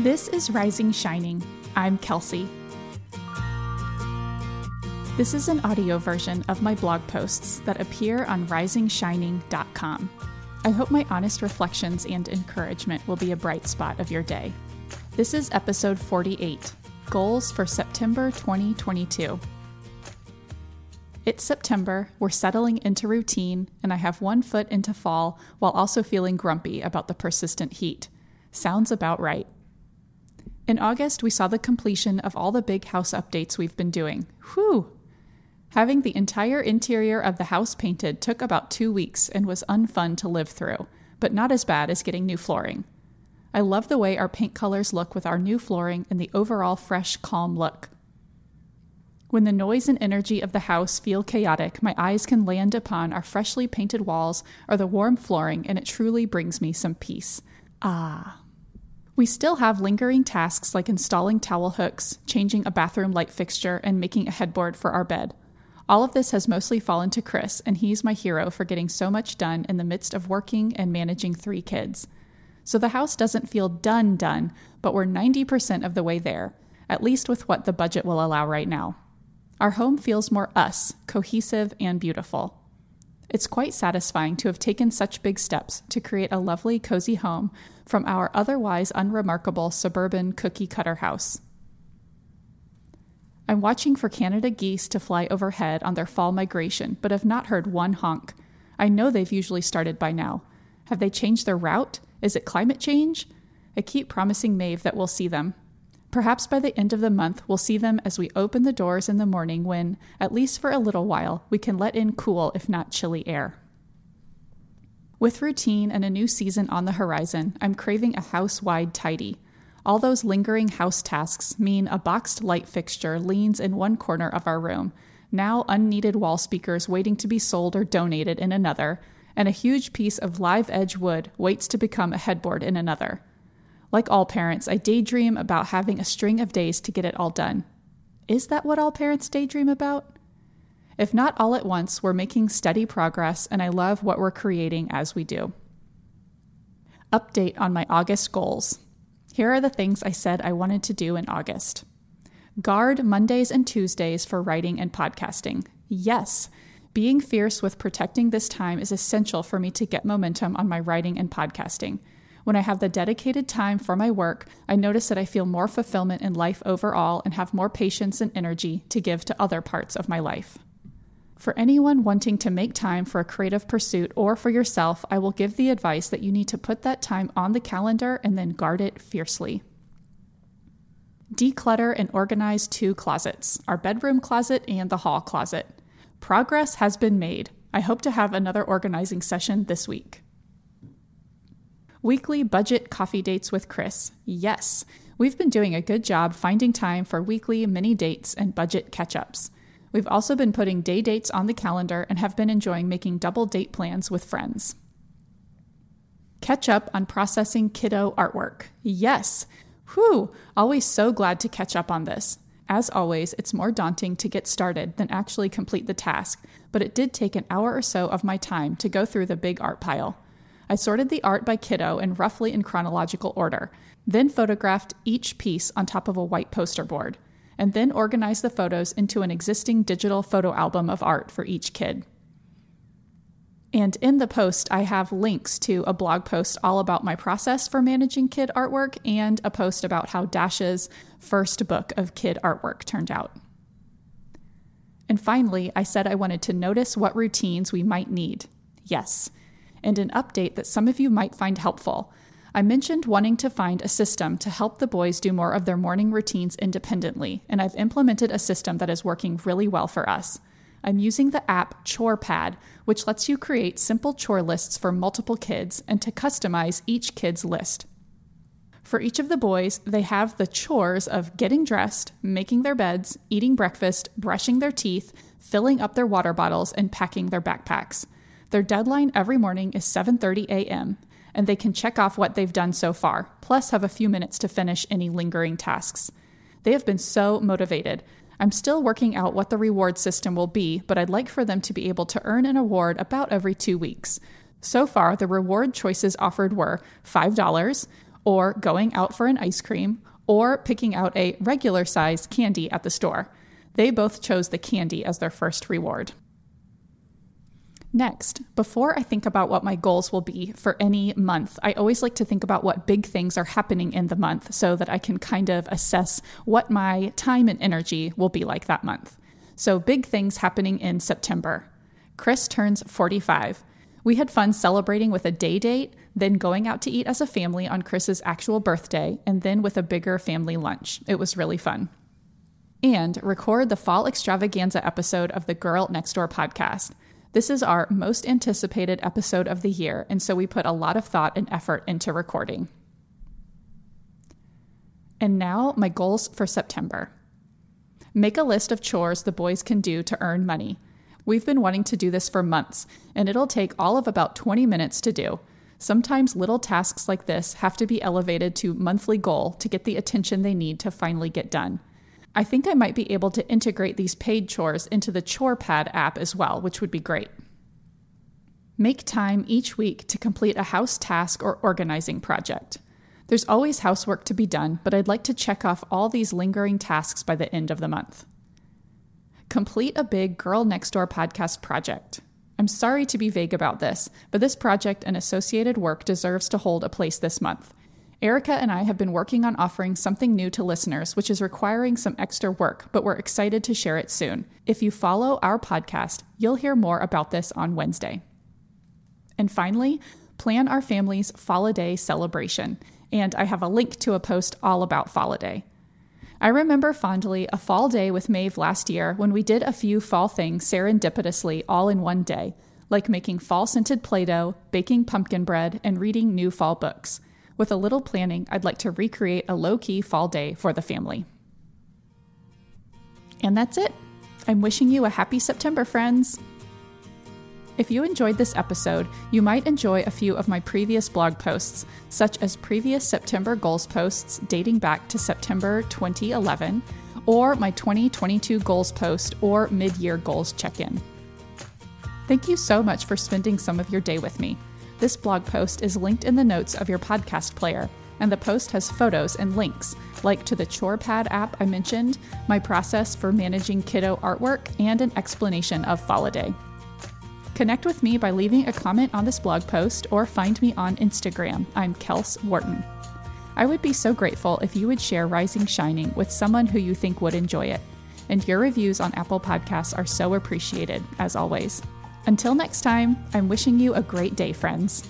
This is Rising Shining. I'm Kelsey. This is an audio version of my blog posts that appear on risingshining.com. I hope my honest reflections and encouragement will be a bright spot of your day. This is episode 48 Goals for September 2022. It's September, we're settling into routine, and I have one foot into fall while also feeling grumpy about the persistent heat. Sounds about right. In August, we saw the completion of all the big house updates we've been doing. Whew! Having the entire interior of the house painted took about two weeks and was unfun to live through, but not as bad as getting new flooring. I love the way our paint colors look with our new flooring and the overall fresh, calm look. When the noise and energy of the house feel chaotic, my eyes can land upon our freshly painted walls or the warm flooring, and it truly brings me some peace. Ah. We still have lingering tasks like installing towel hooks, changing a bathroom light fixture, and making a headboard for our bed. All of this has mostly fallen to Chris, and he's my hero for getting so much done in the midst of working and managing three kids. So the house doesn't feel done, done, but we're 90% of the way there, at least with what the budget will allow right now. Our home feels more us, cohesive and beautiful. It's quite satisfying to have taken such big steps to create a lovely, cozy home from our otherwise unremarkable suburban cookie cutter house. I'm watching for Canada geese to fly overhead on their fall migration, but have not heard one honk. I know they've usually started by now. Have they changed their route? Is it climate change? I keep promising Maeve that we'll see them. Perhaps by the end of the month, we'll see them as we open the doors in the morning when, at least for a little while, we can let in cool, if not chilly, air. With routine and a new season on the horizon, I'm craving a house wide tidy. All those lingering house tasks mean a boxed light fixture leans in one corner of our room, now unneeded wall speakers waiting to be sold or donated in another, and a huge piece of live edge wood waits to become a headboard in another. Like all parents, I daydream about having a string of days to get it all done. Is that what all parents daydream about? If not all at once, we're making steady progress, and I love what we're creating as we do. Update on my August goals. Here are the things I said I wanted to do in August. Guard Mondays and Tuesdays for writing and podcasting. Yes, being fierce with protecting this time is essential for me to get momentum on my writing and podcasting. When I have the dedicated time for my work, I notice that I feel more fulfillment in life overall and have more patience and energy to give to other parts of my life. For anyone wanting to make time for a creative pursuit or for yourself, I will give the advice that you need to put that time on the calendar and then guard it fiercely. Declutter and organize two closets our bedroom closet and the hall closet. Progress has been made. I hope to have another organizing session this week. Weekly budget coffee dates with Chris. Yes, we've been doing a good job finding time for weekly mini dates and budget catch ups. We've also been putting day dates on the calendar and have been enjoying making double date plans with friends. Catch up on processing kiddo artwork. Yes! Whew! Always so glad to catch up on this. As always, it's more daunting to get started than actually complete the task, but it did take an hour or so of my time to go through the big art pile. I sorted the art by kiddo and roughly in chronological order, then photographed each piece on top of a white poster board and then organized the photos into an existing digital photo album of art for each kid. And in the post, I have links to a blog post all about my process for managing kid artwork and a post about how Dash's first book of kid artwork turned out. And finally, I said I wanted to notice what routines we might need. Yes, and an update that some of you might find helpful I mentioned wanting to find a system to help the boys do more of their morning routines independently, and I've implemented a system that is working really well for us. I'm using the app ChorePad, which lets you create simple chore lists for multiple kids and to customize each kid's list. For each of the boys, they have the chores of getting dressed, making their beds, eating breakfast, brushing their teeth, filling up their water bottles, and packing their backpacks. Their deadline every morning is 7:30 a.m and they can check off what they've done so far, plus have a few minutes to finish any lingering tasks. They have been so motivated. I'm still working out what the reward system will be, but I'd like for them to be able to earn an award about every two weeks. So far, the reward choices offered were $5, or going out for an ice cream, or picking out a regular size candy at the store. They both chose the candy as their first reward. Next, before I think about what my goals will be for any month, I always like to think about what big things are happening in the month so that I can kind of assess what my time and energy will be like that month. So, big things happening in September. Chris turns 45. We had fun celebrating with a day date, then going out to eat as a family on Chris's actual birthday, and then with a bigger family lunch. It was really fun. And record the fall extravaganza episode of the Girl Next Door podcast. This is our most anticipated episode of the year, and so we put a lot of thought and effort into recording. And now, my goals for September. Make a list of chores the boys can do to earn money. We've been wanting to do this for months, and it'll take all of about 20 minutes to do. Sometimes little tasks like this have to be elevated to monthly goal to get the attention they need to finally get done. I think I might be able to integrate these paid chores into the ChorePad app as well, which would be great. Make time each week to complete a house task or organizing project. There's always housework to be done, but I'd like to check off all these lingering tasks by the end of the month. Complete a big Girl Next Door podcast project. I'm sorry to be vague about this, but this project and associated work deserves to hold a place this month. Erica and I have been working on offering something new to listeners, which is requiring some extra work, but we're excited to share it soon. If you follow our podcast, you'll hear more about this on Wednesday. And finally, plan our family's Fall-A-Day celebration, and I have a link to a post all about Fall-A-Day. I remember fondly a fall day with Maeve last year when we did a few fall things serendipitously all in one day, like making fall scented Play Doh, baking pumpkin bread, and reading new fall books. With a little planning, I'd like to recreate a low key fall day for the family. And that's it. I'm wishing you a happy September, friends. If you enjoyed this episode, you might enjoy a few of my previous blog posts, such as previous September goals posts dating back to September 2011, or my 2022 goals post or mid year goals check in. Thank you so much for spending some of your day with me. This blog post is linked in the notes of your podcast player, and the post has photos and links, like to the ChorePad app I mentioned, my process for managing kiddo artwork, and an explanation of Fall-A-Day. Connect with me by leaving a comment on this blog post or find me on Instagram. I'm Kels Wharton. I would be so grateful if you would share Rising Shining with someone who you think would enjoy it. And your reviews on Apple Podcasts are so appreciated, as always. Until next time, I'm wishing you a great day, friends.